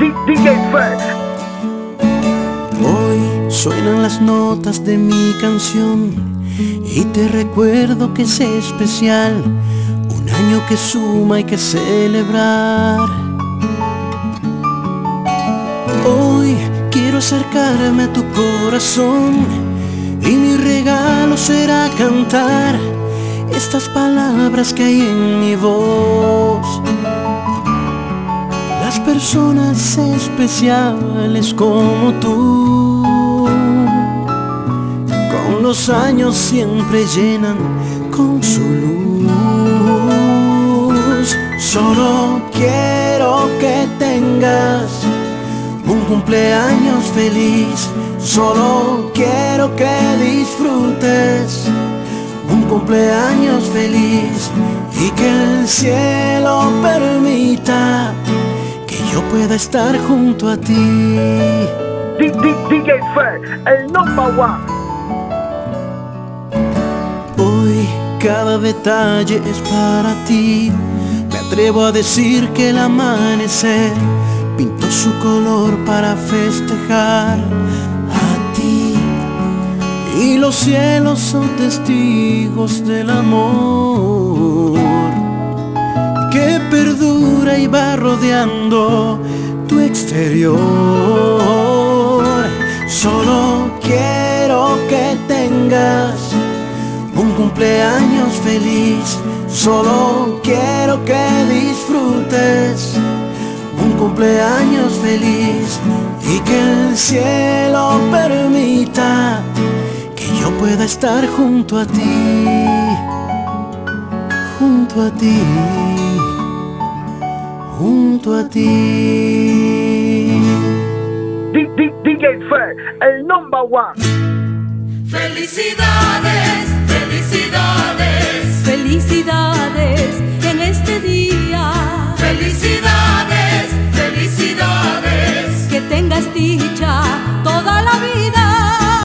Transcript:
DJ. Hoy suenan las notas de mi canción y te recuerdo que es especial, un año que suma y que celebrar. Hoy quiero acercarme a tu corazón y mi regalo será cantar estas palabras que hay en mi voz. Personas especiales como tú, con los años siempre llenan con su luz. Solo quiero que tengas un cumpleaños feliz. Solo quiero que disfrutes un cumpleaños feliz y que el cielo permita yo pueda estar junto a ti. DJ Fer, el number one. Hoy cada detalle es para ti. Me atrevo a decir que el amanecer pintó su color para festejar a ti. Y los cielos son testigos del amor perdura y va rodeando tu exterior. Solo quiero que tengas un cumpleaños feliz. Solo quiero que disfrutes un cumpleaños feliz y que el cielo permita que yo pueda estar junto a ti, junto a ti, junto a ti. D -D DJ Fred, el number one. Felicidades, felicidades, felicidades en este día. Felicidades, felicidades. Que tengas dicha toda la vida.